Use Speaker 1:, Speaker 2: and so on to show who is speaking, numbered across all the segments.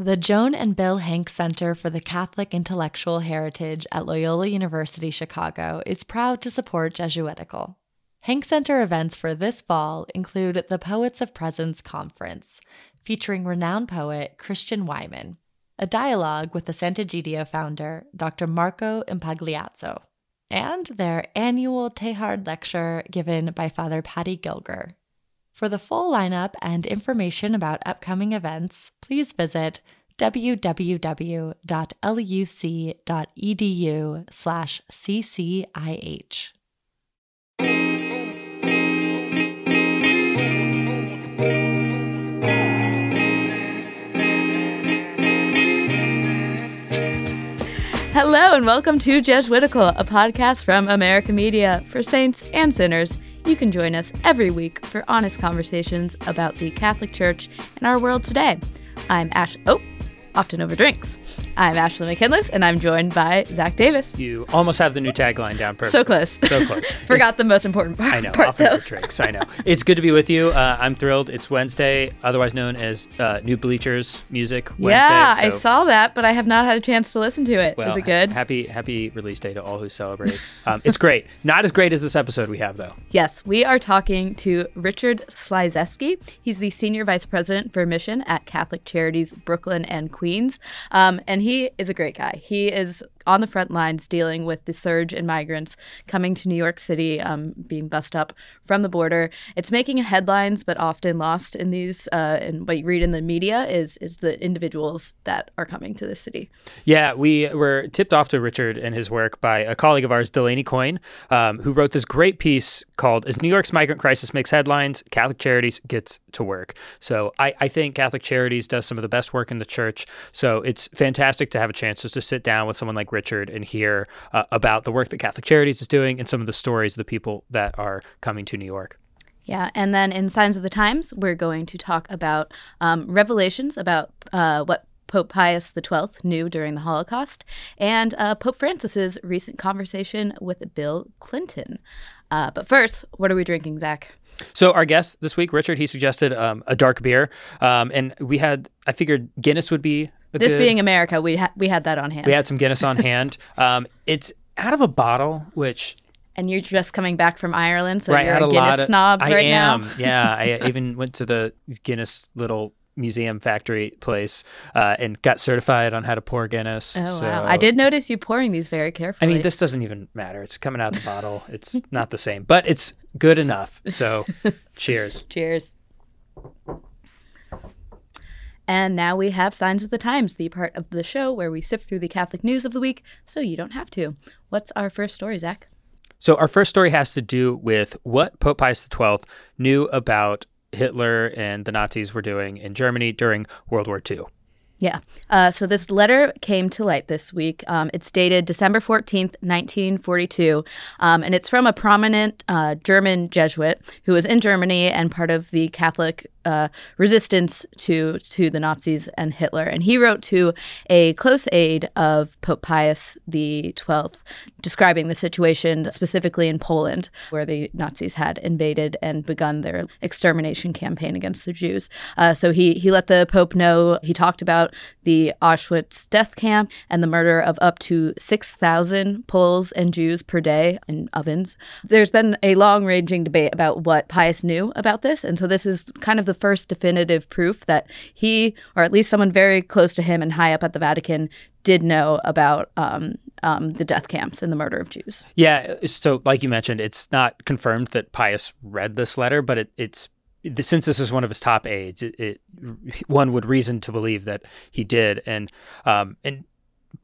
Speaker 1: The Joan and Bill Hank Center for the Catholic Intellectual Heritage at Loyola University Chicago is proud to support Jesuitical. Hank Center events for this fall include the Poets of Presence Conference, featuring renowned poet Christian Wiman, a dialogue with the Sant'Egidio founder, Dr. Marco Impagliazzo, and their annual Teilhard lecture given by Father Paddy Gilger. For the full lineup and information about upcoming events, please visit www.luc.edu/ccih.
Speaker 2: Hello and welcome to Jesuitical, a podcast from America Media for saints and sinners. You can join us every week for honest conversations about the Catholic Church and our world today. I'm Ash. Oh, often over drinks. I'm Ashley McKinless, and I'm joined by Zac Davis.
Speaker 3: You almost have the new tagline down perfect.
Speaker 2: So close.
Speaker 3: So close.
Speaker 2: Forgot the most important part.
Speaker 3: I know.
Speaker 2: part,
Speaker 3: often
Speaker 2: though.
Speaker 3: over drinks. I know. It's good to be with you. Uh, I'm thrilled. It's Wednesday, otherwise known as uh, New Bleachers Music Wednesday.
Speaker 2: Yeah, I saw that, but I have not had a chance to listen to it.
Speaker 3: Well,
Speaker 2: Was it good?
Speaker 3: Happy happy release day to all who celebrate. Um, it's great. Not as great as this episode we have though.
Speaker 2: Yes, we are talking to Richard Slizeski. He's the Senior Vice President for Mission at Catholic Charities Brooklyn and Queens. Um, and he is a great guy. He is on the front lines dealing with the surge in migrants coming to New York City, um, being bussed up from the border. It's making headlines, but often lost in these, uh, and what you read in the media is, is the individuals that are coming to the city.
Speaker 3: Yeah, we were tipped off to Richard and his work by a colleague of ours, Delaney Coyne, um, who wrote this great piece called "As New York's Migrant Crisis Makes Headlines, Catholic Charities Gets to Work." So I, I think Catholic Charities does some of the best work in the church. So it's fantastic to have a chance just to sit down with someone like Richard and hear uh, about the work that Catholic Charities is doing and some of the stories of the people that are coming to New York.
Speaker 2: Yeah, and then in Signs of the Times, we're going to talk about um, revelations about uh, what Pope Pius XII knew during the Holocaust and uh, Pope Francis's recent conversation with Bill Clinton. Uh, but first, what are we drinking, Zac?
Speaker 3: So our guest this week, Richard, he suggested um, a dark beer, um, and we had. I figured Guinness would be
Speaker 2: This
Speaker 3: good,
Speaker 2: being America, we ha- we had that on hand.
Speaker 3: We had some Guinness on hand. Um, it's out of a bottle, which
Speaker 2: and you're just coming back from Ireland, so
Speaker 3: right
Speaker 2: you're a
Speaker 3: a
Speaker 2: Guinness
Speaker 3: of.
Speaker 2: snob
Speaker 3: I
Speaker 2: right
Speaker 3: am.
Speaker 2: now.
Speaker 3: yeah, I even went to the Guinness little museum factory place uh, and got certified on how to pour Guinness.
Speaker 2: Oh
Speaker 3: so,
Speaker 2: wow! I did notice you pouring these very carefully.
Speaker 3: I mean, this doesn't even matter. It's coming out the bottle. It's not the same, but it's good enough. So, cheers.
Speaker 2: Cheers. And now we have Signs of the Times, the part of the show where we sift through the Catholic news of the week so you don't have to. What's our first story, Zac?
Speaker 3: So, our first story has to do with what Pope Pius XII knew about Hitler and the Nazis were doing in Germany during World War II.
Speaker 2: Yeah. Uh, so this letter came to light this week. Um, it's dated December 14th, 1942. Um, and it's from a prominent uh, German Jesuit who was in Germany and part of the Catholic uh, resistance to to the Nazis and Hitler. And he wrote to a close aide of Pope Pius the Twelfth, describing the situation specifically in Poland, where the Nazis had invaded and begun their extermination campaign against the Jews. Uh, so he he let the Pope know. He talked about the Auschwitz death camp and the murder of up to six thousand Poles and Jews per day in ovens. There's been a long ranging debate about what Pius knew about this, and so this is kind of the first definitive proof that he, or at least someone very close to him and high up at the Vatican, did know about um, um, the death camps and the murder of Jews.
Speaker 3: Yeah. So, like you mentioned, it's not confirmed that Pius read this letter, but it, it's since this is one of his top aides, it, it one would reason to believe that he did. And um, and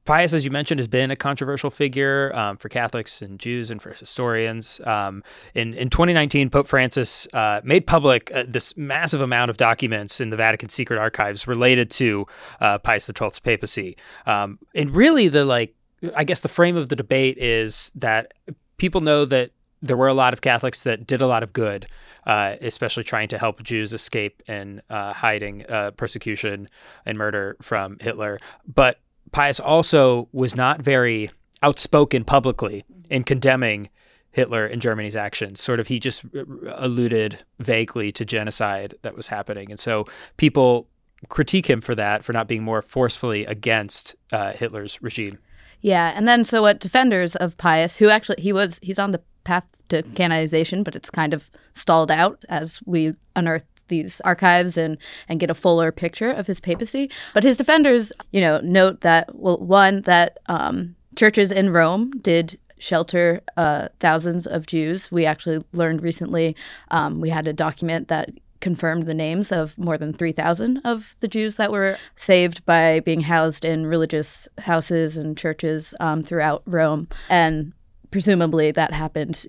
Speaker 3: Pius, as you mentioned, has been a controversial figure um, for Catholics and Jews and for historians. Um, in in 2019, Pope Francis uh, made public uh, this massive amount of documents in the Vatican secret archives related to uh, Pius XII's papacy. Um, and really, the like, I guess the frame of the debate is that people know that there were a lot of Catholics that did a lot of good, uh, especially trying to help Jews escape and uh, hiding uh, persecution and murder from Hitler. But Pius also was not very outspoken publicly in condemning Hitler and Germany's actions. Sort of, he just alluded vaguely to genocide that was happening, and so people critique him for that, for not being more forcefully against uh, Hitler's regime.
Speaker 2: Yeah, and then so what defenders of Pius, who actually he was he's on the path to canonization, but it's kind of stalled out as we unearth these archives and and get a fuller picture of his papacy. But his defenders, you know, note that well, one that um, churches in Rome did shelter uh, thousands of Jews. We actually learned recently um, we had a document that confirmed the names of more than 3,000 of the Jews that were saved by being housed in religious houses and churches um, throughout Rome. And presumably that happened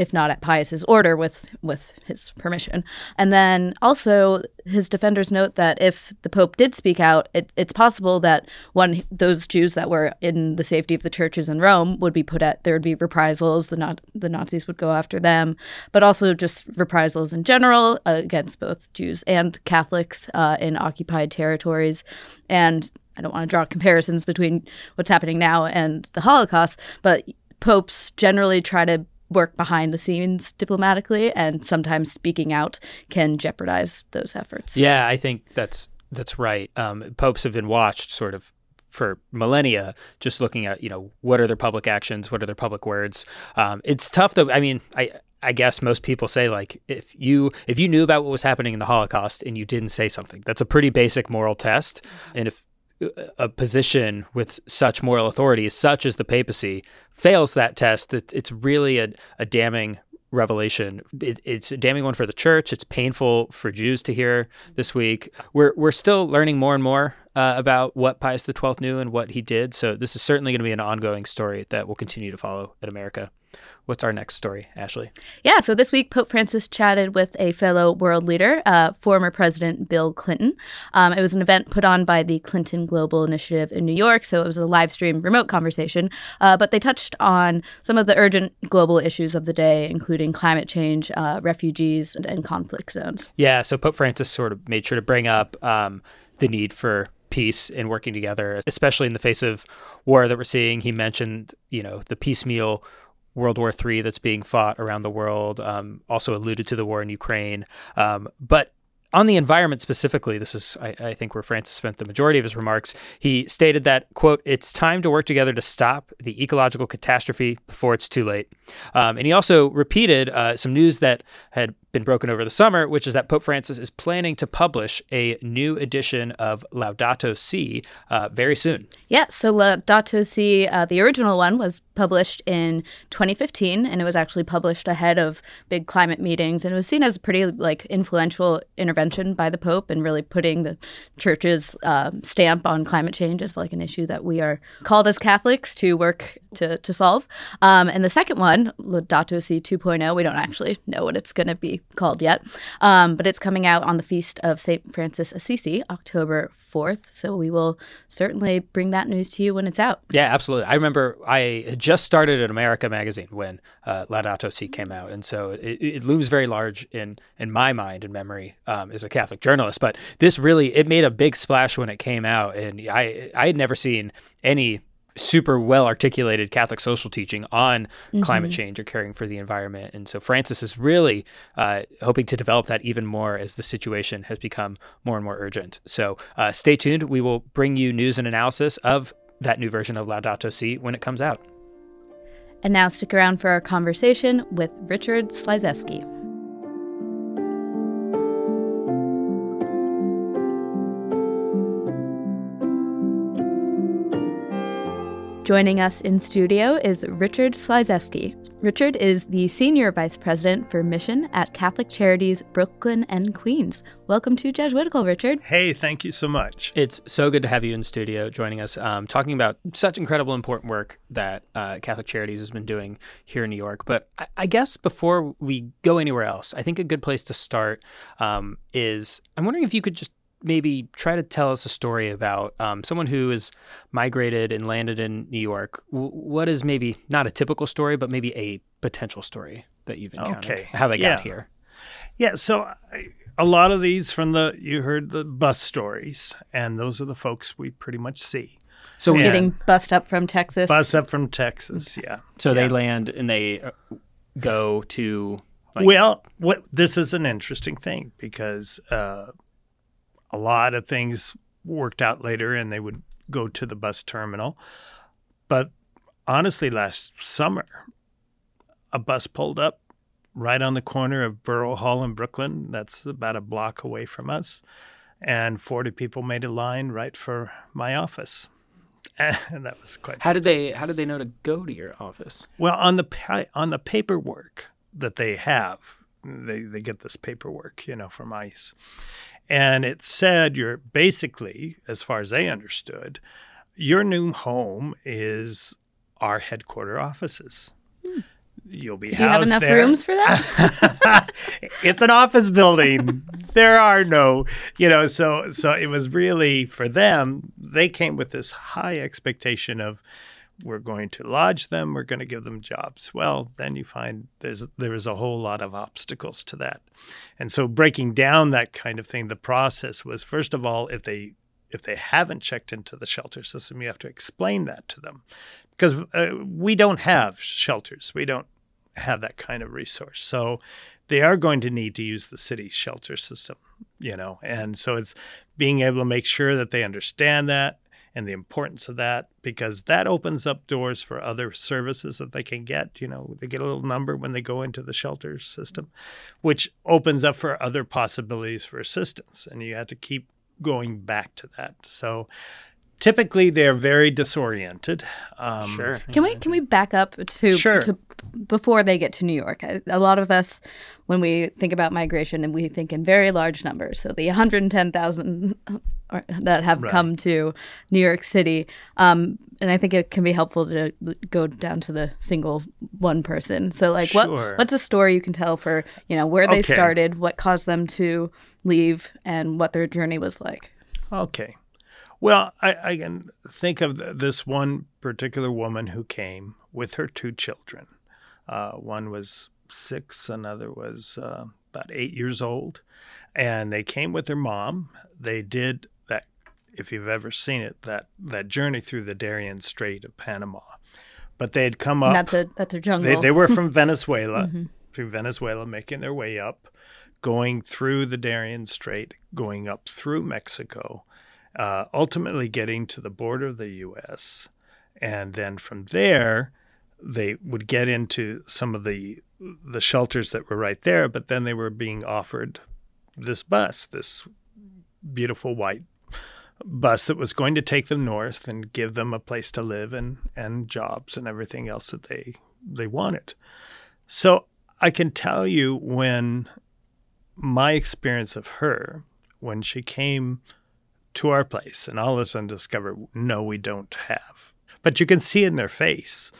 Speaker 2: if not at Pius's order, with with his permission. And then also his defenders note that if the Pope did speak out, it, it's possible that one those Jews that were in the safety of the churches in Rome would be put at there would be reprisals. The not the Nazis would go after them, but also just reprisals in general uh, against both Jews and Catholics uh, in occupied territories. And I don't want to draw comparisons between what's happening now and the Holocaust, but popes generally try to work behind the scenes diplomatically, and sometimes speaking out can jeopardize those efforts.
Speaker 3: Yeah, I think that's that's right. Um, popes have been watched sort of for millennia, just looking at you know what are their public actions, what are their public words. Um, it's tough though. I mean, I I guess most people say like if you if you knew about what was happening in the Holocaust and you didn't say something, that's a pretty basic moral test. And if a position with such moral authority, such as the papacy, fails that test, that it's really a, a damning revelation. It, it's a damning one for the church. It's painful for Jews to hear this week. We're we're still learning more and more uh, about what Pius XII knew and what he did. So this is certainly going to be an ongoing story that will continue to follow at America. What's our next story, Ashley?
Speaker 2: Yeah, so this week Pope Francis chatted with a fellow world leader, uh, former President Bill Clinton. Um, it was an event put on by the Clinton Global Initiative in New York, so it was a live stream remote conversation. Uh, but they touched on some of the urgent global issues of the day, including climate change, uh, refugees, and, and, conflict zones.
Speaker 3: Yeah, so Pope Francis sort of made sure to bring up um, the need for peace and working together, especially in the face of war that we're seeing. He mentioned, you know, the piecemeal World War III that's being fought around the world. Um, also alluded to the war in Ukraine. Um, but on the environment specifically, this is, I, I, think, where Francis spent the majority of his remarks. He stated that, quote, it's time to work together to stop the ecological catastrophe before it's too late. Um, and he also repeated uh, some news that had been broken over the summer, which is that Pope Francis is planning to publish a new edition of Laudato Si uh, very soon.
Speaker 2: Yeah, so Laudato Si, uh, the original one, was published in 2015, and it was actually published ahead of big climate meetings, and it was seen as a pretty like influential intervention by the Pope and really putting the Church's uh, stamp on climate change as like an issue that we are called as Catholics to work to to solve. Um, and the second one, Laudato Si 2.0, we don't actually know what it's going to be called yet, um, but it's coming out on the feast of St. Francis Assisi, October 4th. So we will certainly bring that news to you when it's out.
Speaker 3: Yeah, absolutely. I remember I just started at America magazine when uh, Laudato Si came out. And so it, it, looms very large in, in my mind and memory um, as a Catholic journalist. But this really, it made a big splash when it came out. And I, I had never seen any super well articulated Catholic social teaching on mm-hmm. climate change or caring for the environment. And so Francis is really uh, hoping to develop that even more as the situation has become more and more urgent. So uh, stay tuned. We will bring you news and analysis of that new version of Laudato Si when it comes out.
Speaker 2: And now stick around for our conversation with Richard Slizeski. Joining us in studio is Richard Slizeski. Richard is the Senior Vice President for Mission at Catholic Charities Brooklyn and Queens. Welcome to Jesuitical, Richard.
Speaker 4: Hey, thank you so much.
Speaker 3: It's so good to have you in studio joining us, um, talking about such incredible, important work that uh, Catholic Charities has been doing here in New York. But I, I, guess before we go anywhere else, I think a good place to start um, is I'm wondering if you could just maybe try to tell us a story about um, someone who has migrated and landed in New York. W- what is maybe not a typical story, but maybe a potential story that you've encountered? Okay. How they yeah. got here?
Speaker 4: Yeah. So I, a lot of these from the you heard the bus stories, and those are the folks we pretty much see.
Speaker 2: So and getting bussed up from Texas.
Speaker 4: Bus up from Texas. Yeah.
Speaker 3: So yeah. they land and they uh, go to.
Speaker 4: Like, well, what this is an interesting thing because. Uh, a lot of things worked out later and they would go to the bus terminal. But honestly, last summer, a bus pulled up right on the corner of Borough Hall in Brooklyn. That's about a block away from us. And 40 people made a line right for my office. And that was quite
Speaker 5: How did they how did they know to go to your office?
Speaker 4: well on the on the paperwork that they have. They they get this paperwork, you know, from ICE. And it said you're basically, as far as they understood, your new home is our headquarter offices. Hmm. You'll be
Speaker 2: Do you have enough
Speaker 4: there.
Speaker 2: rooms for that?
Speaker 4: it's an office building. there are no, you know, so so it was really for them, they came with this high expectation of we're going to lodge them, we're going to give them jobs. Well, then you find there's there is a whole lot of obstacles to that. And so breaking down that kind of thing, the process was first of all if they if they haven't checked into the shelter system, you have to explain that to them. Because uh, we don't have shelters. We don't have that kind of resource. So they are going to need to use the city's shelter system, you know. And so it's being able to make sure that they understand that and the importance of that because that opens up doors for other services that they can get. You know, they get a little number when they go into the shelter system, which opens up for other possibilities for assistance. And you have to keep going back to that. So typically they're very disoriented. Um,
Speaker 5: Sure.
Speaker 2: Can we can we back up to
Speaker 4: Sure.
Speaker 2: to before they get to New York? A a lot of us, when we think about migration, and we think in very large numbers. So the 110,000 that have
Speaker 4: Right.
Speaker 2: come to New York City, um, and I think it can be helpful to go down to the single one person. So like,
Speaker 4: Sure.
Speaker 2: what what's a story you can tell for you know where they
Speaker 4: Okay.
Speaker 2: started, what caused them to leave, and what their journey was like?
Speaker 4: Okay. Well, I, I can think of this one particular woman who came with her two children. Uh, one was six, another was uh, about eight years old. And they came with their mom. They did that, if you've ever seen it, that, that journey through the Darien Strait of Panama. But they had come up.
Speaker 2: that's a that's a jungle.
Speaker 4: They, they were from Venezuela, through Venezuela, making their way up, going through the Darien Strait, going up through Mexico, uh, ultimately getting to the border of the U.S. And then from there, they would get into some of the the shelters that were right there, but then they were being offered this bus, this beautiful white bus that was going to take them north and give them a place to live and, and jobs and everything else that they they wanted. So I can tell you when my experience of her when she came to our place and all of a sudden discover, no we don't have. But you can see in their face.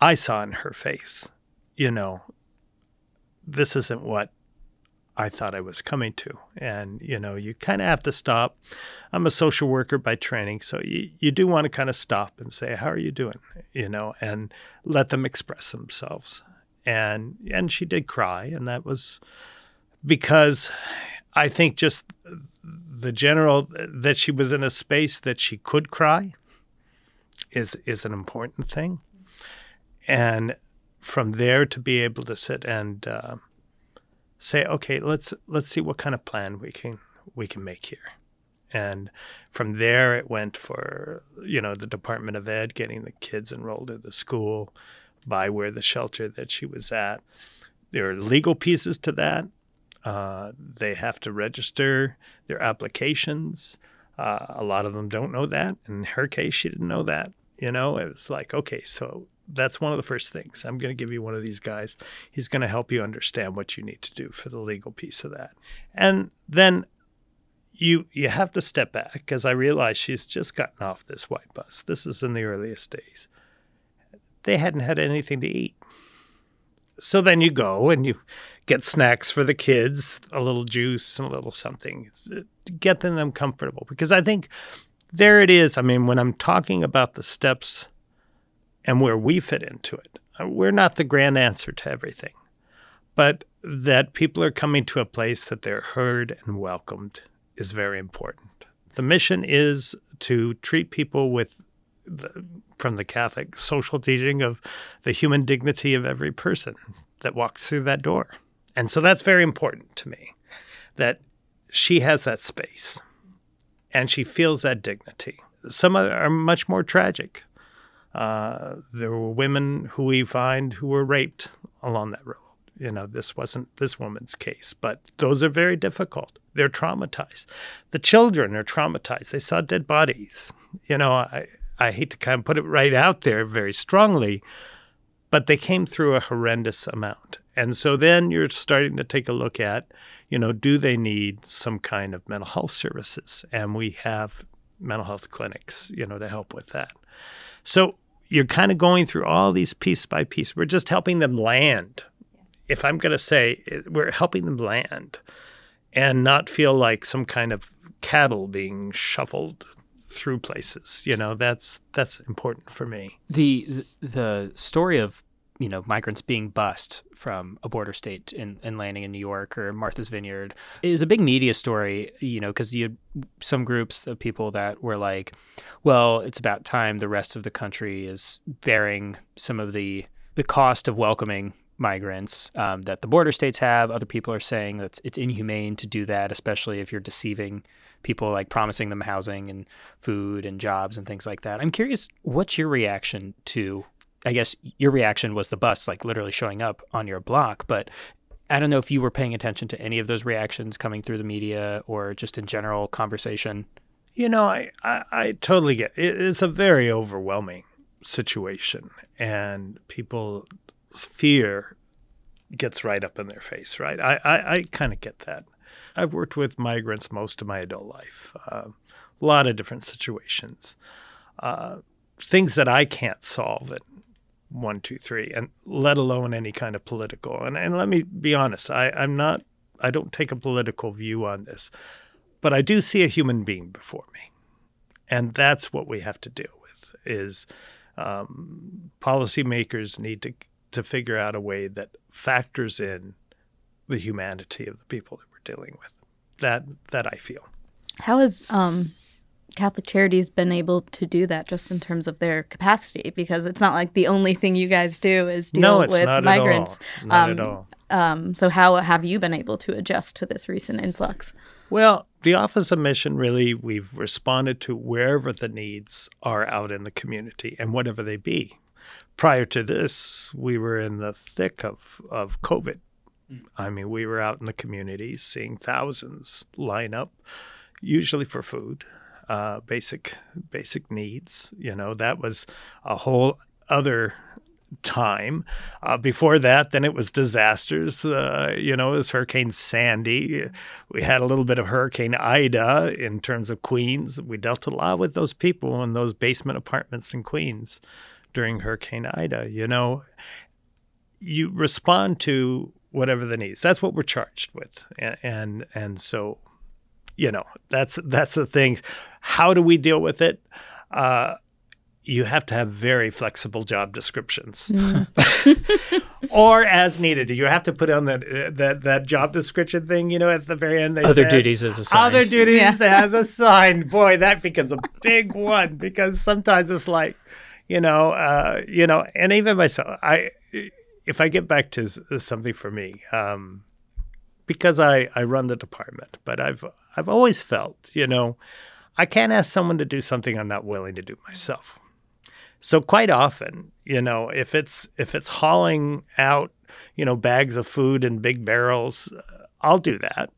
Speaker 4: I saw in her face you know this isn't what i thought i was coming to. And you know you kind of have to stop. I'm a social worker by training so you, you do want to kind of stop and say how are you doing? You know and let them express themselves. And and she did cry and that was because i think just the general that she was in a space that she could cry is is an important thing. And from there to be able to sit and uh, say okay let's let's see what kind of plan we can we can make here. And from there it went for you know the department of ed getting the kids enrolled in the school by where the shelter that she was at. There are legal pieces to that uh, they have to register their applications. Uh, a lot of them don't know that. In her case, she didn't know that. You know, it was like, okay, so that's one of the first things. I'm going to give you one of these guys. He's going to help you understand what you need to do for the legal piece of that. And then you you have to step back because I realize she's just gotten off this white bus. This is in the earliest days. They hadn't had anything to eat. So then you go and you get snacks for the kids, a little juice and a little something, to get them comfortable. Because I think there it is. I mean, when I'm talking about the steps and where we fit into it, uh, we're not the grand answer to everything, but that people are coming to a place that they're heard and welcomed is very important. The mission is to treat people with the, from the Catholic social teaching of the human dignity of every person that walks through that door. And so that's very important to me that she has that space and she feels that dignity. Some are much more tragic. Uh, there were women who we find who were raped along that road. You know, this wasn't this woman's case, but those are very difficult. They're traumatized. The children are traumatized. They saw dead bodies. You know, I, I hate to kind of put it right out there very strongly, but they came through a horrendous amount. And so then you're starting to take a look at, you know, do they need some kind of mental health services? And we have mental health clinics, you know, to help with that. So you're kind of going through all these piece by piece. We're just helping them land. If I'm going to say eh, we're helping them land and not feel like some kind of cattle being shuffled through places, you know, that's that's important for me.
Speaker 3: The the story of you know migrants being bussed from a border state and, and landing in New York or Martha's Vineyard is a big media story. You know, because you had some groups of people that were like, "Well, it's about time the rest of the country is bearing some of the the cost of welcoming migrants um, that the border states have." Other people are saying that it's inhumane to do that, especially if you're deceiving people, like promising them housing and food and jobs and things like that. I'm curious, what's your reaction to I guess your reaction was the bus like literally showing up on your block, but I don't know if you were paying attention to any of those reactions coming through the media or just in general conversation.
Speaker 4: You know, I, I, I totally get it. It's a very overwhelming situation, and people's fear gets right up in their face, right? I, I, I kind of get that. I've worked with migrants most of my adult life, uh, a lot of different situations, uh, things that I can't solve and one, two, three, and let alone any kind of political. And and let me be honest, I, I'm not I don't take a political view on this, but I do see a human being before me. And that's what we have to deal with is um, policymakers need to to figure out a way that factors in the humanity of the people that we're dealing with. That that I feel.
Speaker 2: How is um, Catholic Charities been able to do that just in terms of their capacity? Because it's not like the only thing you guys do is deal
Speaker 4: no, it's
Speaker 2: with
Speaker 4: not
Speaker 2: migrants.
Speaker 4: At all. Not
Speaker 2: um,
Speaker 4: at all.
Speaker 2: Um, so how have you been able to adjust to this recent influx?
Speaker 4: Well, the Office of Mission really we've responded to wherever the needs are out in the community and whatever they be. Prior to this, we were in the thick of, of COVID. I mean, we were out in the community seeing thousands line up, usually for food, uh, basic basic needs. You know, that was a whole other time. Uh, before that, then it was disasters. Uh, you know, it was Hurricane Sandy. We had a little bit of Hurricane Ida in terms of Queens. We dealt a lot with those people in those basement apartments in Queens during Hurricane Ida. You know, you respond to whatever the needs. That's what we're charged with, and and, and so you know that's that's the thing how do we deal with it? Uh, you have to have very flexible job descriptions.
Speaker 2: Mm.
Speaker 4: or as needed. Do you have to put on that that that job description thing you know at the very end they
Speaker 3: Other
Speaker 4: said,
Speaker 3: duties as assigned.
Speaker 4: other duties as assigned. Boy that becomes a big one because sometimes it's like you know uh, you know and even myself i if i get back to something for me um, because I, I run the department, but I've I've always felt, you know, I can't ask someone to do something I'm not willing to do myself. So quite often, you know, if it's if it's hauling out, you know, bags of food in big barrels, uh, I'll do that.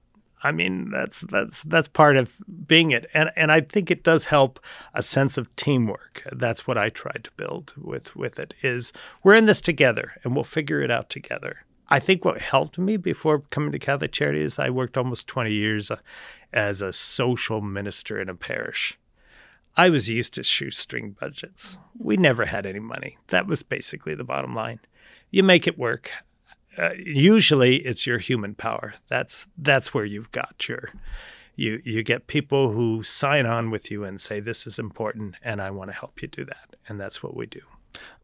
Speaker 4: I mean, that's that's that's part of being it, and and I think it does help a sense of teamwork. That's what I try to build with with it. Is we're in this together, and we'll figure it out together. I think what helped me before coming to Catholic Charities, I worked almost 20 years uh, as a social minister in a parish. I was used to shoestring budgets. We never had any money. That was basically the bottom line. You make it work. Uh, usually, it's your human power. That's that's where you've got your. You you get people who sign on with you and say this is important, and I want to help you do that, and that's what we do.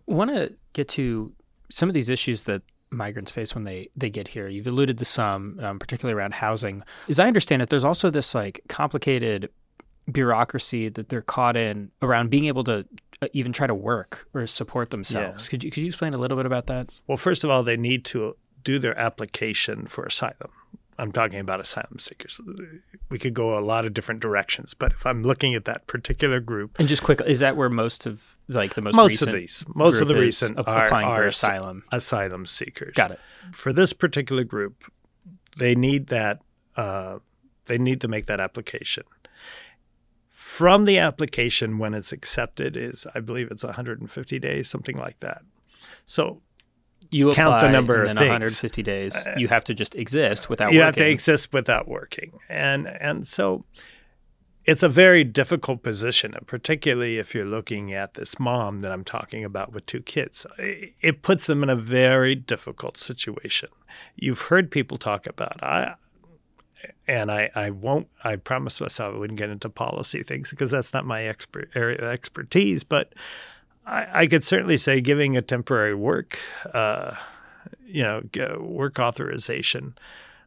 Speaker 3: want to get to some of these issues that migrants face when they they get here. You've alluded to some, um, particularly around housing. As I understand it, there's also this like complicated bureaucracy that they're caught in around being able to uh, even try to work or support themselves.
Speaker 4: Yeah.
Speaker 3: Could you could you explain a little bit about that?
Speaker 4: Well, first of all, they need to do their application for asylum. I'm talking about asylum seekers. We could go a lot of different directions, but if I'm looking at that particular group,
Speaker 3: And just quick, is that where most of like the most,
Speaker 4: most
Speaker 3: recent
Speaker 4: of these, most of the recent are,
Speaker 3: applying for
Speaker 4: are
Speaker 3: asylum?
Speaker 4: asylum seekers.
Speaker 3: Got it.
Speaker 4: For this particular group, they need that. Uh, they need to make that application. From the application, when it's accepted, is I believe it's 150 days, something like that. So
Speaker 3: You apply,
Speaker 4: count the number
Speaker 3: and
Speaker 4: of
Speaker 3: then
Speaker 4: things. Uh,
Speaker 3: 150 days. you have to just exist without working.
Speaker 4: you
Speaker 3: working.
Speaker 4: have to exist without working and and so it's a very difficult position and particularly if you're looking at this mom that i'm talking about with two kids it it puts them in a very difficult situation you've heard people talk about i and I, I won't I promised myself I wouldn't get into policy things because that's not my expert area of expertise but I, I could certainly say giving a temporary work uh, you know, work authorization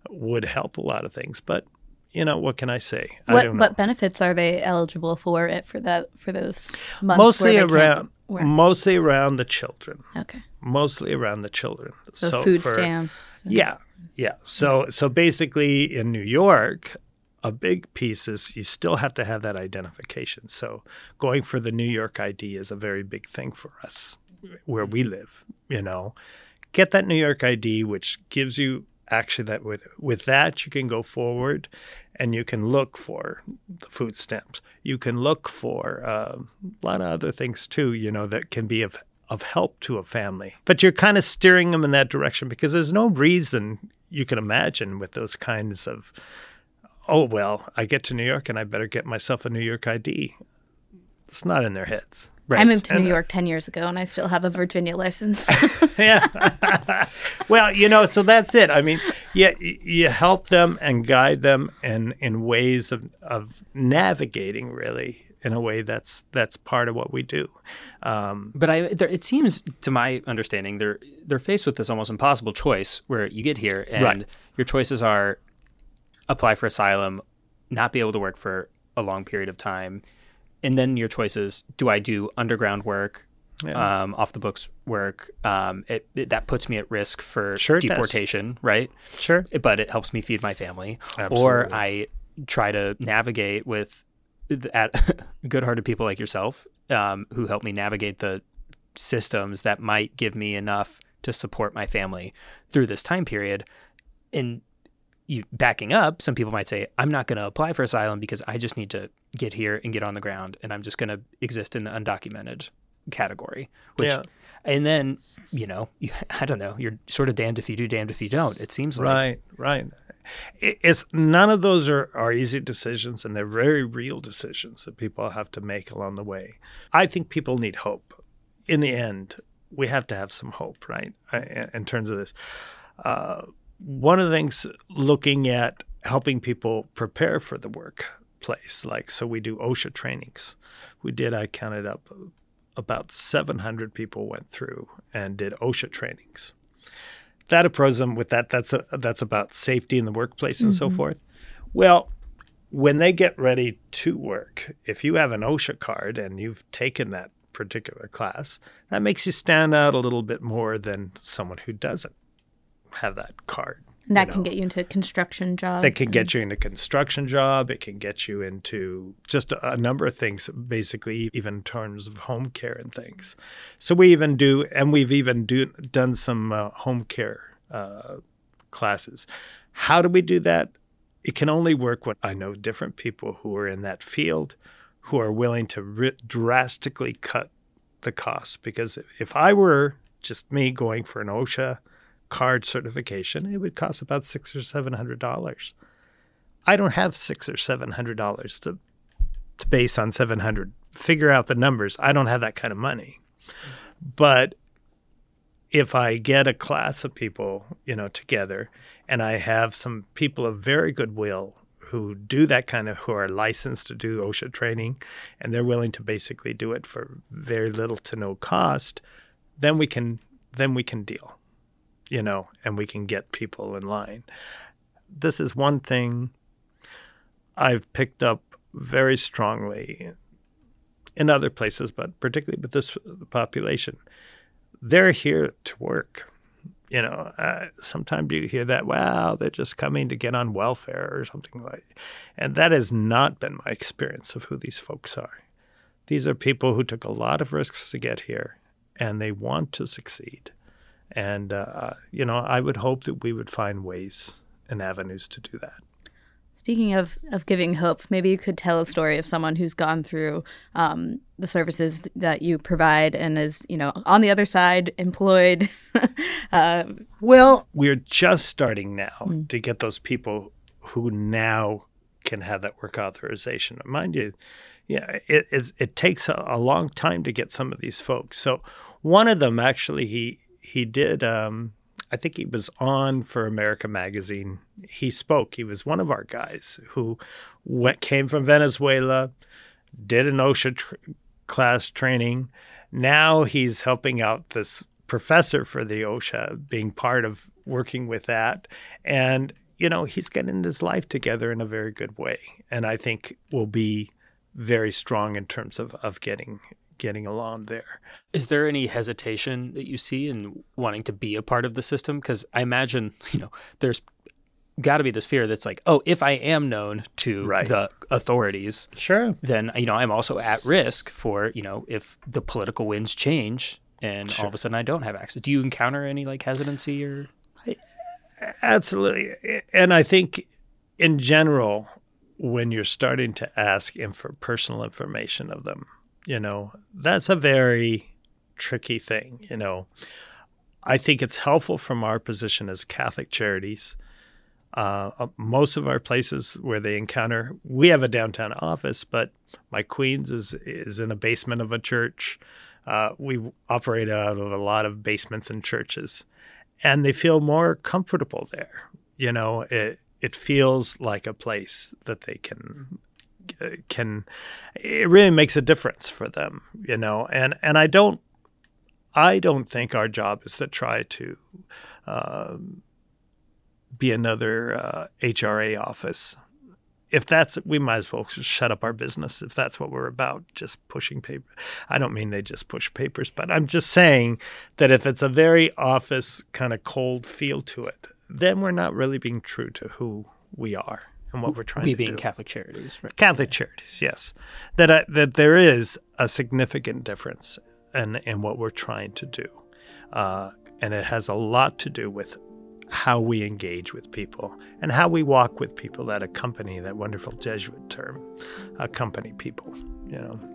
Speaker 4: would help a lot of things. But you know, what can I say? I
Speaker 2: What
Speaker 4: don't know.
Speaker 2: what benefits are they eligible for it for that for those months?
Speaker 4: mostly around, mostly around the children.
Speaker 2: Okay,
Speaker 4: Mostly around the children.
Speaker 2: so, food
Speaker 4: for-
Speaker 2: stamps.
Speaker 4: Yeah, yeah. So so basically, in New York, a big piece is you still have to have that identification. So going for the New York ID is a very big thing for us where we live. You know, get that New York ID, which gives you actually that with with that you can go forward and you can look for the food stamps. You can look for uh, a lot of other things too. You know that can be of of help to a family. But you're kind of steering them in that direction because there's no reason you can imagine with those kinds of, oh, well, I get to New York and I better get myself a New York ID. It's not in their heads.
Speaker 3: Right.
Speaker 2: I moved to
Speaker 4: And-
Speaker 2: New York ten years ago, and I still have a Virginia license.
Speaker 4: yeah. well, you know, so that's it. I mean, yeah, y- you help them and guide them in in ways of of navigating really in a way that's that's part of what we do. Um,
Speaker 3: But I, there, it seems, to my understanding, they're they're faced with this almost impossible choice where you get here and
Speaker 4: Right.
Speaker 3: your choices are apply for asylum, not be able to work for a long period of time, and then your choices: do I do underground work,
Speaker 4: Yeah.
Speaker 3: um, off the books work? Um, it, it- that puts me at risk for
Speaker 4: Sure it does.
Speaker 3: deportation, right?
Speaker 4: sure.
Speaker 3: but it helps me feed my family. Or I try to navigate with at good-hearted people like yourself um, who help me navigate the systems that might give me enough to support my family through this time period. And you backing up, some people might say, I'm not going to apply for asylum because I just need to get here and get on the ground, and I'm just going to exist in the undocumented category. Which,
Speaker 4: Yeah.
Speaker 3: and then you know, you, I don't know, you're sort of damned if you do, damned if you don't. It seems like
Speaker 4: Right, right. It's none of those are, are easy decisions, and they're very real decisions that people have to make along the way. I think people need hope. In the end, we have to have some hope, right? In terms of this, uh, one of the things looking at helping people prepare for the workplace, like so, we do OSHA trainings. We did. I counted up about 700 people went through and did OSHA trainings that approach them with that that's a, that's about safety in the workplace and so mm-hmm. forth. Well, when they get ready to work, if you have an OSHA card and you've taken that particular class, that makes you stand out a little bit more than someone who doesn't have that card.
Speaker 2: And that
Speaker 4: you
Speaker 2: can get you into a construction jobs.
Speaker 4: That can
Speaker 2: and-
Speaker 4: get you into construction job. It can get you into just a, a number of things, basically, even in terms of home care and things. So we even do, and we've even do, done some uh, home care uh, classes. How do we do that? It can only work when I know different people who are in that field who are willing to ri- drastically cut the costs. Because if I were just me going for an OSHA card certification, it would cost about six or seven hundred dollars. I don't have six or seven hundred dollars to to base on seven hundred. Figure out the numbers. I don't have that kind of money. But if I get a class of people, you know, together and I have some people of very good will who do that kind of who are licensed to do OSHA training and they're willing to basically do it for very little to no cost, then we can then we can deal you know, and we can get people in line. This is one thing I've picked up very strongly in other places, but particularly with this population. They're here to work. You know, uh, sometimes you hear that, wow, they're just coming to get on welfare or something like that. And that has not been my experience of who these folks are. These are people who took a lot of risks to get here and they want to succeed. And, uh, you know, I would hope that we would find ways and avenues to do that.
Speaker 2: Speaking of, of giving hope, maybe you could tell a story of someone who's gone through um, the services that you provide and is, you know, on the other side, employed.
Speaker 4: uh, well, we're just starting now mm. to get those people who now can have that work authorization. Mind you, yeah, it, it, it takes a, a, long time to get some of these folks. So one of them actually, he he did. Um, I think he was on for America Magazine. He spoke. He was one of our guys who went came from Venezuela, did an OSHA tr- class training. Now he's helping out this professor for the OSHA, being part of working with that, and you know he's getting his life together in a very good way, and I think will be very strong in terms of of getting getting along there.
Speaker 3: Is there any hesitation that you see in wanting to be a part of the system? Because I imagine, you know, there's got to be this fear that's like, oh, if I am known to right. the authorities,
Speaker 4: sure,
Speaker 3: then you know I'm also at risk for you know if the political winds change and sure. all of a sudden I don't have access. Do you encounter any like hesitancy or? I,
Speaker 4: absolutely, and I think in general, when you're starting to ask for personal information of them, you know, that's a very tricky thing. You know, I think it's helpful from our position as Catholic charities. Uh, uh, most of our places where they encounter, we have a downtown office, but my Queens is is in a basement of a church. Uh, we operate out of a lot of basements and churches, and they feel more comfortable there. You know, it it feels like a place that they can can it really makes a difference for them, you know. And and I don't I don't think our job is to try to uh, be another uh, HRA office. If that's we might as well shut up our business if that's what we're about, just pushing paper. I don't mean they just push papers, but I'm just saying that if it's a very office kind of cold feel to it, then we're not really being true to who we are and what we're trying
Speaker 3: we
Speaker 4: to
Speaker 3: being
Speaker 4: do.
Speaker 3: Catholic charities,
Speaker 4: right? Catholic charities, yes. That uh, that there is a significant difference in in what we're trying to do, uh, and it has a lot to do with how we engage with people and how we walk with people that accompany that wonderful Jesuit term, accompany people. You know.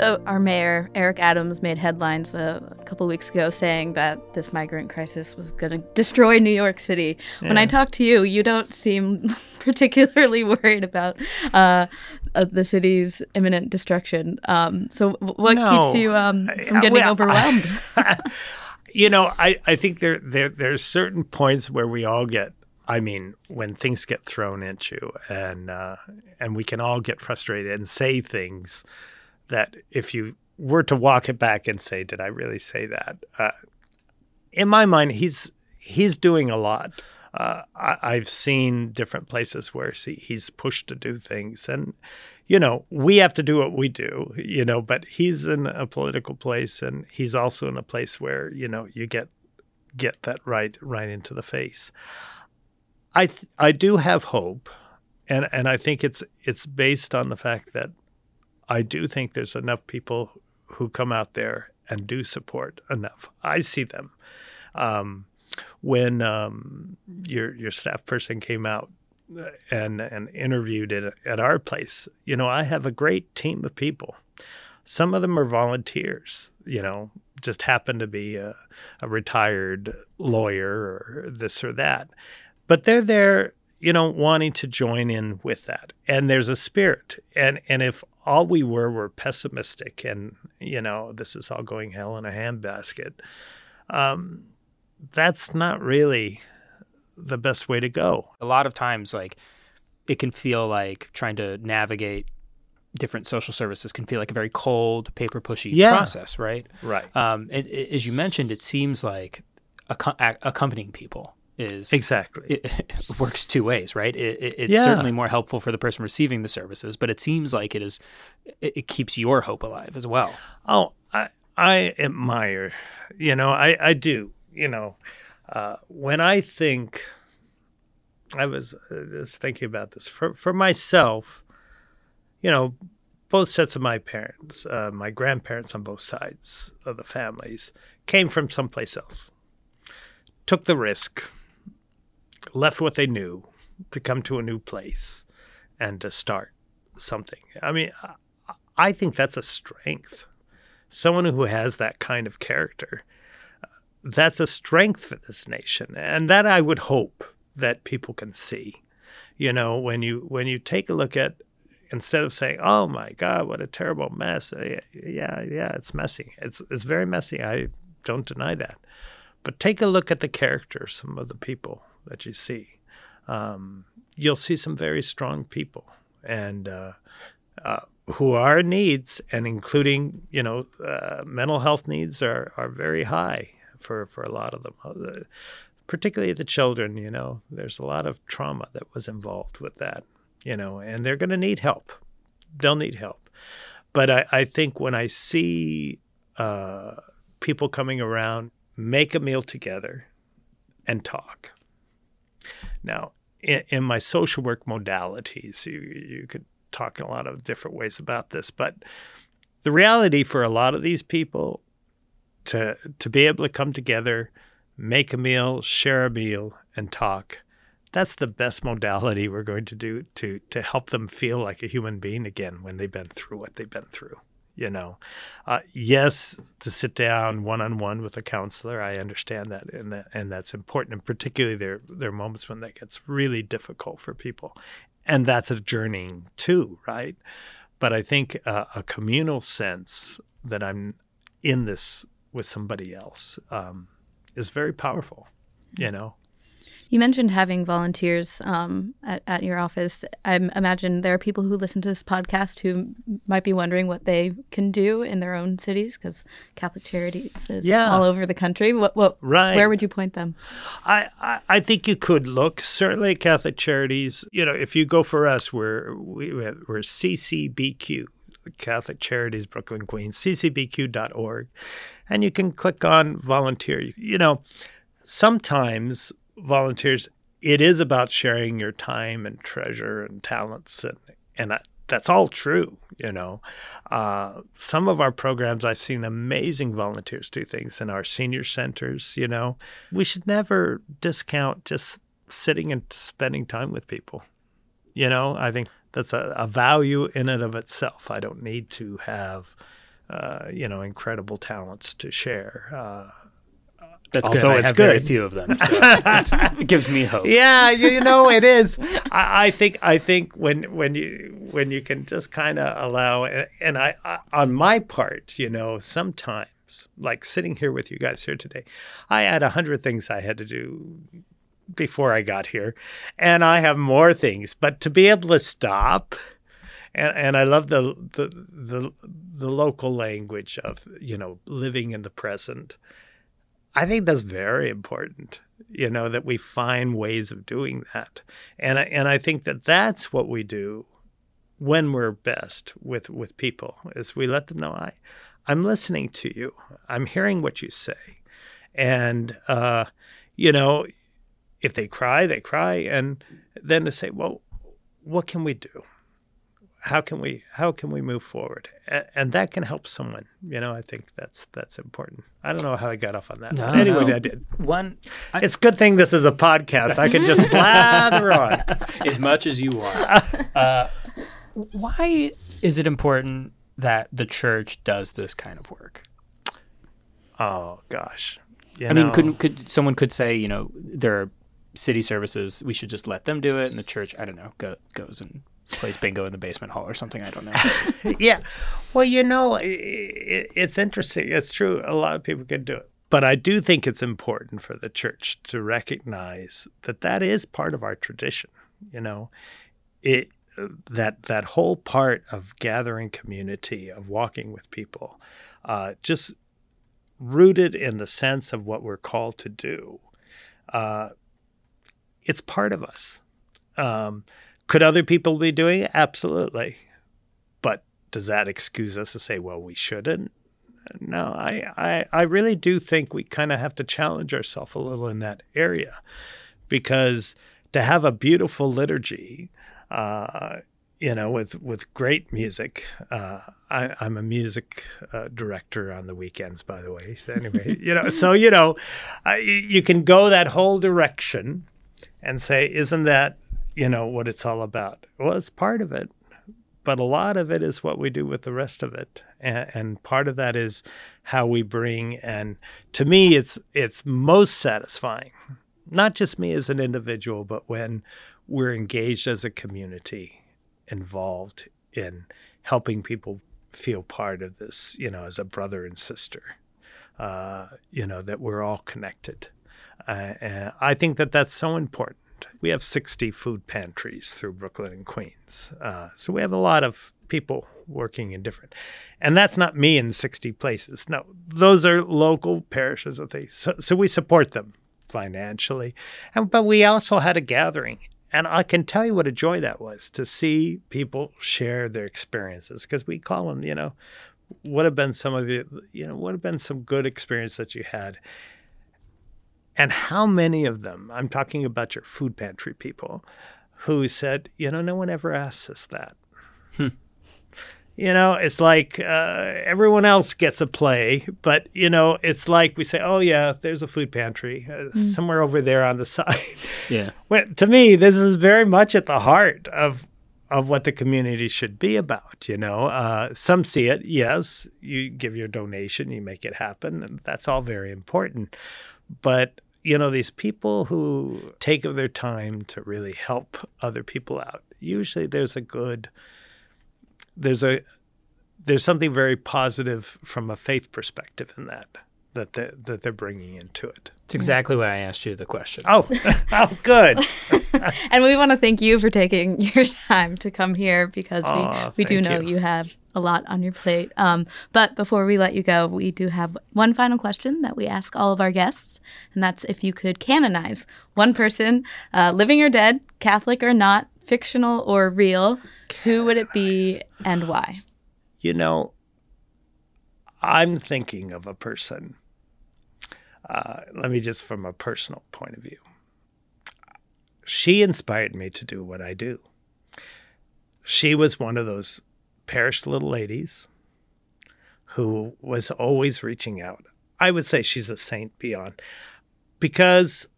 Speaker 2: So, our mayor, Eric Adams, made headlines a, a couple weeks ago saying that this migrant crisis was going to destroy New York City. Yeah. When I talk to you, you don't seem particularly worried about uh, uh, the city's imminent destruction. Um, so, what no. keeps you um, from getting well, overwhelmed?
Speaker 4: you know, I, I think there, there there's certain points where we all get I mean, when things get thrown at you, and uh, and we can all get frustrated and say things that if you were to walk it back and say, "Did I really say that?" Uh, in my mind, he's he's doing a lot. Uh, I, have seen different places where he, he's pushed to do things, and you know we have to do what we do, you know. But he's in a political place, and he's also in a place where you know you get get that right right into the face. I th- I do have hope, and and I think it's it's based on the fact that I do think there's enough people who come out there and do support enough. I see them. Um, when um, your your staff person came out and and interviewed it at our place, you know, I have a great team of people. Some of them are volunteers, you know, just happen to be a, a retired lawyer or this or that, but they're there you know, wanting to join in with that. And there's a spirit. And and if all we were were pessimistic and, you know, this is all going hell in a handbasket, um, that's not really the best way to go.
Speaker 3: A lot of times, like, it can feel like trying to navigate different social services can feel like a very cold, paper pushy
Speaker 4: Yeah.
Speaker 3: process, right?
Speaker 4: Right.
Speaker 3: Um, it, it- as you mentioned, it seems like ac- accompanying people is
Speaker 4: Exactly.
Speaker 3: it, it works two ways, right? It, it, it's
Speaker 4: Yeah.
Speaker 3: certainly more helpful for the person receiving the services, but it seems like it is it, it keeps your hope alive as well.
Speaker 4: Oh, I I admire, you know, I I do, you know, uh, when I think, I was uh, just thinking about this for for myself, you know, both sets of my parents, uh, my grandparents on both sides of the families, came from someplace else, took the risk, left what they knew to come to a new place, and to start something. I mean, I, think that's a strength. Someone who has that kind of character that's a strength for this nation. And that i would hope that people can see. You know when you when you take a look at instead of saying oh my god what a terrible mess uh, yeah yeah it's messy. It's it's very messy. I don't deny that. But take a look at the character of some of the people that you see um, you'll see some very strong people and uh, uh, who are needs, and including you know uh, mental health needs are are very high for for a lot of them, Uh, particularly the children. You know, there's a lot of trauma that was involved with that. You know, and they're going to need help. They'll need help. But I, I think when I see uh, people coming around, make a meal together, and talk. Now, in, in my social work modalities, you you could talk a lot of different ways about this, but the reality for a lot of these people to to be able to come together, make a meal, share a meal, and talk, that's the best modality we're going to do to to help them feel like a human being again when they've been through what they've been through. You know, uh, yes, to sit down one on one with a counselor, I understand that, and that, and that's important. And particularly there there are moments when that gets really difficult for people, and that's a journeying too, right? But I think uh, a communal sense that I'm in this with somebody else um, is very powerful. You know,
Speaker 2: You mentioned having volunteers um, at, at your office. I imagine there are people who listen to this podcast who might be wondering what they can do in their own cities because Catholic Charities is
Speaker 4: Yeah.
Speaker 2: all over the country. What, what,
Speaker 4: Right.
Speaker 2: Where would you point them?
Speaker 4: I, I, I think you could look certainly at Catholic Charities. You know, if you go for us, we're we, we're CCBQ, Catholic Charities Brooklyn Queens, ccbq.org, and you can click on volunteer. You know, sometimes volunteers, it is about sharing your time and treasure and talents, and and that's all true. You know, uh, some of our programs, I've seen amazing volunteers do things in our senior centers. You know, we should never discount just sitting and spending time with people. You know, I think that's a, a value in and of itself. I don't need to have, uh, you know, incredible talents to share. Uh,
Speaker 3: That's good.
Speaker 4: Although
Speaker 3: I
Speaker 4: it's
Speaker 3: have very few of them. So it gives me hope.
Speaker 4: yeah, you, you know it is. I, I think I think when when you when you can just kind of allow and I, I on my part, you know, sometimes like sitting here with you guys here today, I had a hundred things I had to do before I got here, and I have more things. But to be able to stop. And, and I love the, the the the local language of you know living in the present. I think that's very important. You know that we find ways of doing that, and I, and I think that that's what we do when we're best with with people is we let them know I I'm listening to you. I'm hearing what you say, and uh, you know if they cry, they cry, and then to say, well, what can we do? How can we how can we move forward? And, and that can help someone. You know, I think that's that's important. I don't know how I got off on that.
Speaker 3: No,
Speaker 4: anyway,
Speaker 3: no.
Speaker 4: I did.
Speaker 3: One, I,
Speaker 4: It's a good thing this is a podcast. I can just blather on.
Speaker 3: as much as you want. Uh, why is it important that the church does this kind of work?
Speaker 4: Oh gosh. You
Speaker 3: I mean, could could someone could say, you know, there are city services, we should just let them do it, and the church, I don't know, go, goes and plays bingo in the basement hall or something. I don't know.
Speaker 4: yeah. Well, you know, i i it's interesting. It's true. A lot of people can do it. But I do think it's important for the church to recognize that that is part of our tradition. You know, it that that whole part of gathering community, of walking with people, uh, just rooted in the sense of what we're called to do. Uh, it's part of us. Um, could other people be doing it? Absolutely. But does that excuse us to say, well, we shouldn't? No, I, I, I really do think we kind of have to challenge ourselves a little in that area because to have a beautiful liturgy, uh, you know, with, with great music. Uh, I, am a music uh, director on the weekends, by the way. So anyway, you know, so you know, you can go that whole direction and say, isn't that you know what it's all about? Well, it's part of it, but a lot of it is what we do with the rest of it, and, and part of that is how we bring. And to me, it's it's most satisfying, not just me as an individual, but when we're engaged as a community, involved in helping people feel part of this, you know, as a brother and sister, uh, you know, that we're all connected. Uh, I think that that's so important. We have 60 food pantries through Brooklyn and Queens. Uh, so we have a lot of people working in different. And that's not me in 60 places. No, those are local parishes of things. So, so we support them financially. And, but we also had a gathering and I can tell you what a joy that was to see people share their experiences because we call them, you know, what have been some of you, you know, what have been some good experience that you had? And how many of them, I'm talking about your food pantry people, who said, you know, no one ever asks us that. Hmm. You know, it's like uh, everyone else gets a play, but you know, it's like we say, "Oh yeah, there's a food pantry uh, mm. somewhere over there on the side."
Speaker 3: Yeah.
Speaker 4: well, to me, this is very much at the heart of of what the community should be about. You know, uh, some see it. Yes, you give your donation, you make it happen, and that's all very important. But you know, these people who take their time to really help other people out. Usually, there's a good there's a there's something very positive from a faith perspective in that that they, that they're bringing into it.
Speaker 3: It's exactly why I asked you the question.
Speaker 4: Oh, oh, good.
Speaker 2: and we want to thank you for taking your time to come here because oh, we, we do know you. you. have a lot on your plate. Um, but before we let you go, we do have one final question that we ask all of our guests, and that's if you could canonize one person, uh, living or dead, Catholic or not, fictional or real, who would it be and why?
Speaker 4: You know, I'm thinking of a person. Uh, let me just from a personal point of view. She inspired me to do what I do. She was one of those perished little ladies who was always reaching out. I would say she's a saint beyond because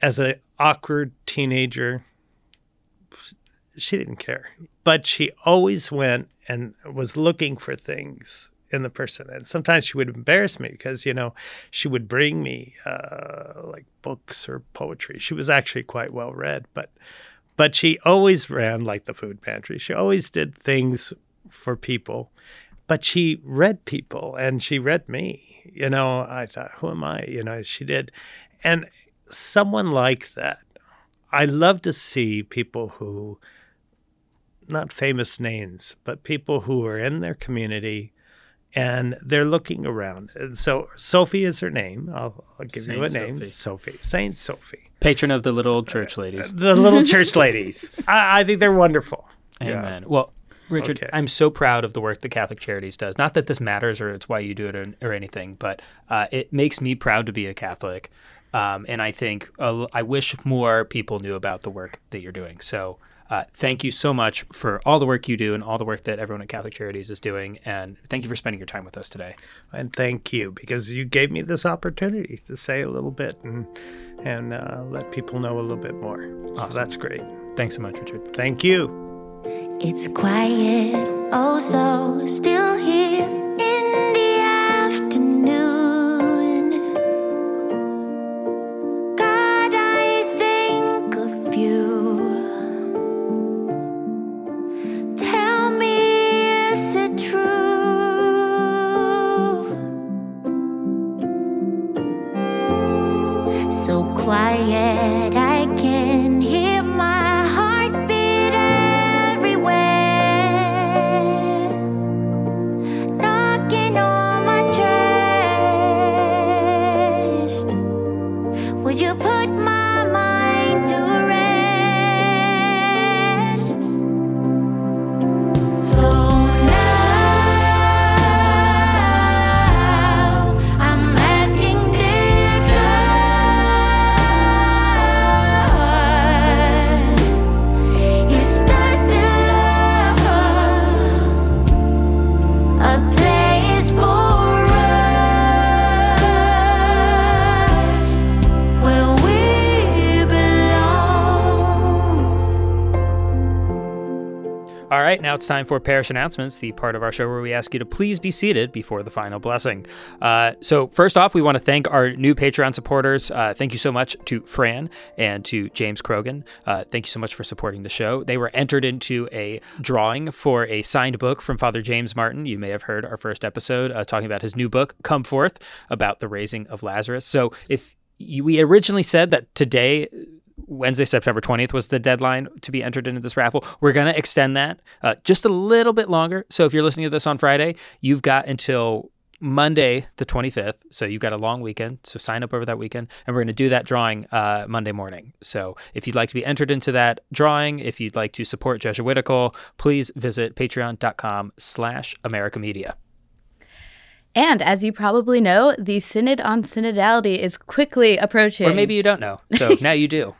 Speaker 4: as an awkward teenager, she didn't care. But she always went and was looking for things in the person. And sometimes she would embarrass me because, you know, she would bring me uh, like books or poetry. She was actually quite well read, but but she always ran like the food pantry. She always did things for people, but she read people and she read me. You know, I thought, who am I? You know, she did. And someone like that, I love to see people who not famous names, but people who are in their community and they're looking around. And so Sophie is her name. I'll, I'll give Saint you a name. Sophie. Sophie. Saint Sophie.
Speaker 3: Patron of the little church ladies.
Speaker 4: Uh, the little church ladies. I, I, think they're wonderful.
Speaker 3: Amen. Yeah. Well, Richard, okay. I'm so proud of the work that Catholic Charities does. Not that this matters or it's why you do it or, or anything, but uh, it makes me proud to be a Catholic. Um, and I think uh, I wish more people knew about the work that you're doing. So uh, thank you so much for all the work you do and all the work that everyone at Catholic Charities is doing. And thank you for spending your time with us today.
Speaker 4: And thank you because you gave me this opportunity to say a little bit and and uh, let people know a little bit more. Awesome. So that's great.
Speaker 3: Thanks so much, Richard.
Speaker 4: Thank you.
Speaker 6: It's quiet, oh so
Speaker 3: it's time for parish announcements, the part of our show where we ask you to please be seated before the final blessing. Uh, so, first off, we want to thank our new Patreon supporters. Uh, thank you so much to Fran and to James Krogan. Uh, thank you so much for supporting the show. They were entered into a drawing for a signed book from Father James Martin. You may have heard our first episode uh, talking about his new book, Come Forth, about the raising of Lazarus. So, if you, we originally said that today Wednesday, September 20th was the deadline to be entered into this raffle. We're going to extend that uh, just a little bit longer. So if you're listening to this on Friday, you've got until Monday, the 25th. So you've got a long weekend. So sign up over that weekend. And we're going to do that drawing uh, Monday morning. So if you'd like to be entered into that drawing, if you'd like to support Jesuitical, please visit patreon.com slash America Media.
Speaker 2: And as you probably know, the Synod on Synodality is quickly approaching.
Speaker 3: Or maybe you don't know. So now you do.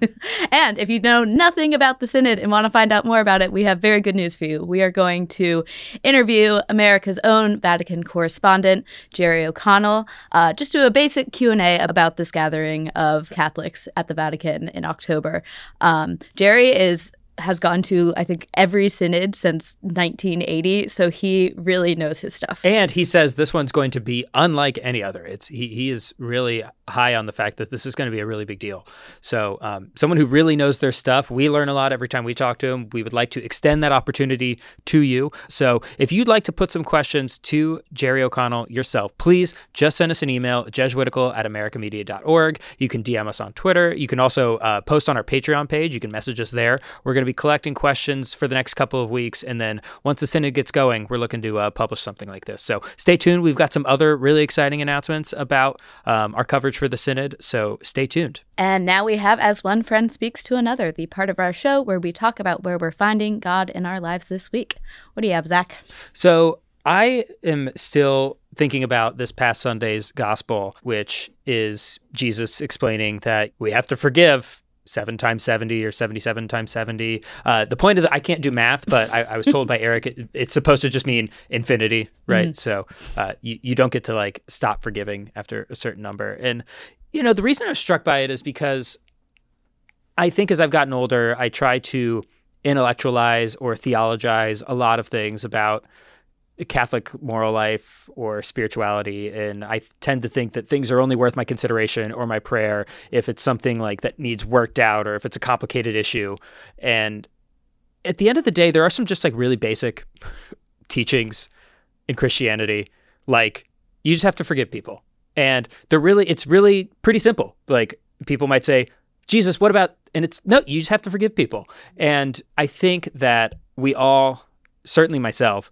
Speaker 2: And if you know nothing about the Synod and want to find out more about it, we have very good news for you. We are going to interview America's own Vatican correspondent, Jerry O'Connell, uh, just do a basic Q&A about this gathering of Catholics at the Vatican in October. Um, Jerry is has gone to I think every synod since 1980, so he really knows his stuff.
Speaker 3: And he says this one's going to be unlike any other. It's he he is really high on the fact that this is going to be a really big deal. So um, someone who really knows their stuff. We learn a lot every time we talk to him. We would like to extend that opportunity to you. So if you'd like to put some questions to Jerry O'Connell yourself, please just send us an email jesuitical at americamedia.org. You can DM us on Twitter. You can also uh, post on our Patreon page. You can message us there. We're going to be collecting questions for the next couple of weeks, and then once the synod gets going, we're looking to uh, publish something like this. So stay tuned. We've got some other really exciting announcements about um, our coverage for the synod. So stay tuned.
Speaker 2: And now we have As One Friend Speaks to Another, the part of our show where we talk about where we're finding God in our lives this week. What do you have, Zac?
Speaker 3: So I am still thinking about this past Sunday's gospel, which is Jesus explaining that we have to forgive. Seven times 70 or 77 times 70. Uh, the point of the, I can't do math, but I, I was told by Eric it, it's supposed to just mean infinity, right? So uh, you, you don't get to like stop forgiving after a certain number. And, you know, the reason I was struck by it is because I think as I've gotten older, I try to intellectualize or theologize a lot of things about Catholic moral life or spirituality. And I tend to think that things are only worth my consideration or my prayer if it's something like that needs worked out or if it's a complicated issue. And at the end of the day, there are some just like really basic teachings in Christianity. Like you just have to forgive people. And they're really, it's really pretty simple. Like people might say, Jesus, what about, and it's no, you just have to forgive people. And I think that we all, certainly myself,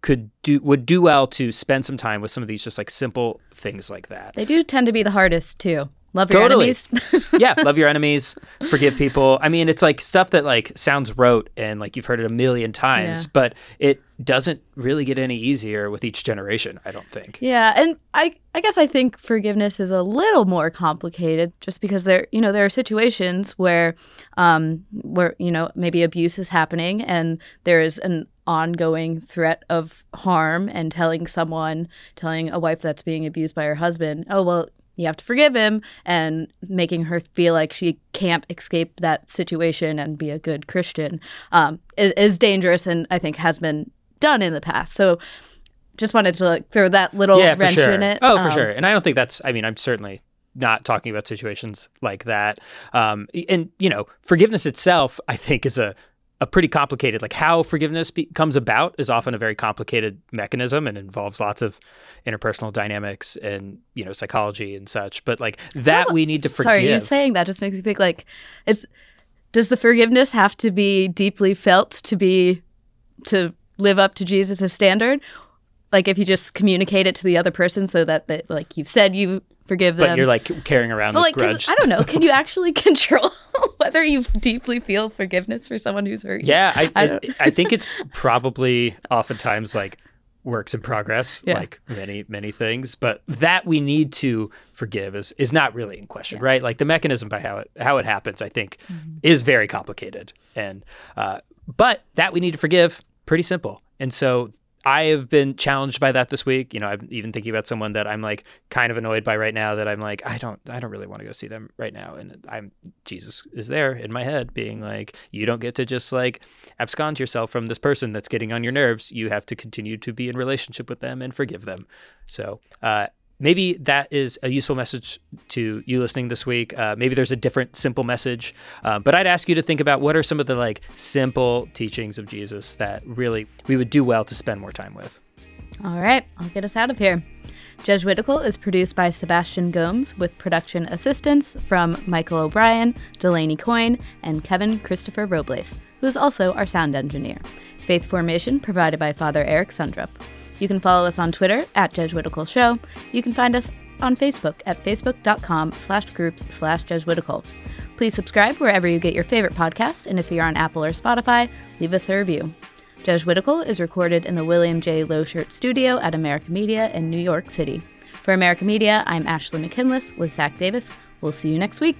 Speaker 3: could do would do well to spend some time with some of these just like simple things like that.
Speaker 2: They do tend to be the hardest too. Love your
Speaker 3: Totally.
Speaker 2: enemies.
Speaker 3: yeah, love your enemies, forgive people. I mean, it's like stuff that like sounds rote and like you've heard it a million times,
Speaker 2: Yeah.
Speaker 3: but it doesn't really get any easier with each generation, I don't think.
Speaker 2: Yeah, and I I guess I think forgiveness is a little more complicated just because there you know there are situations where um where you know maybe abuse is happening and there is an ongoing threat of harm and telling someone telling a wife that's being abused by her husband, "Oh, well, you have to forgive him," and making her feel like she can't escape that situation and be a good Christian um is, is dangerous and I think has been done in the past. So just wanted to like throw that little
Speaker 3: yeah, for
Speaker 2: wrench
Speaker 3: sure.
Speaker 2: in it.
Speaker 3: Oh, for
Speaker 2: Um,
Speaker 3: sure. And I don't think that's. I mean, I'm certainly not talking about situations like that. Um, and you know, forgiveness itself, I think, is a a pretty complicated like how forgiveness be- comes about is often a very complicated mechanism and involves lots of interpersonal dynamics and you know psychology and such but like that
Speaker 2: also-
Speaker 3: we need to forgive
Speaker 2: Sorry, you saying that just makes me think like it's does the forgiveness have to be deeply felt to be to live up to Jesus' standard? Like if you just communicate it to the other person so that they, like you've said you forgive them.
Speaker 3: but you're like carrying around
Speaker 2: but
Speaker 3: this
Speaker 2: like
Speaker 3: grudge
Speaker 2: I don't know, can you actually control whether you deeply feel forgiveness for someone who's hurt you?
Speaker 3: Yeah, I
Speaker 2: I
Speaker 3: I, think it's probably oftentimes like works in progress,
Speaker 2: Yeah.
Speaker 3: like many many things. But that we need to forgive is is not really in question, right? Like the mechanism by how it how it happens, I think,
Speaker 2: Mm-hmm.
Speaker 3: is very complicated, and uh, but that we need to forgive, pretty simple. And so I have been challenged by that this week. You know, I'm even thinking about someone that I'm like kind of annoyed by right now. That I'm like, I don't, I don't really want to go see them right now. And I'm Jesus is there in my head, being like, you don't get to just like abscond yourself from this person that's getting on your nerves. You have to continue to be in relationship with them and forgive them. So. uh Maybe that is a useful message to you listening this week. Uh, maybe there's a different, simple message. Uh, but I'd ask you to think about what are some of the like simple teachings of Jesus that really we would do well to spend more time with.
Speaker 2: All right, I'll get us out of here. Jesuitical is produced by Sebastian Gomes with production assistance from Michael O'Brien, Delaney Coyne, and Kevin Christopher Robles, who is also our sound engineer. Faith formation provided by Father Eric Sundrup. You can follow us on Twitter at Jesuitical Show. You can find us on Facebook at facebook.com slash groups slash Jesuitical. Please subscribe wherever you get your favorite podcasts, and if you're on Apple or Spotify, leave us a review. Jesuitical is recorded in the William J. Loschert Studio at America Media in New York City. For America Media, I'm Ashley McKinless with Zac Davis. We'll see you next week.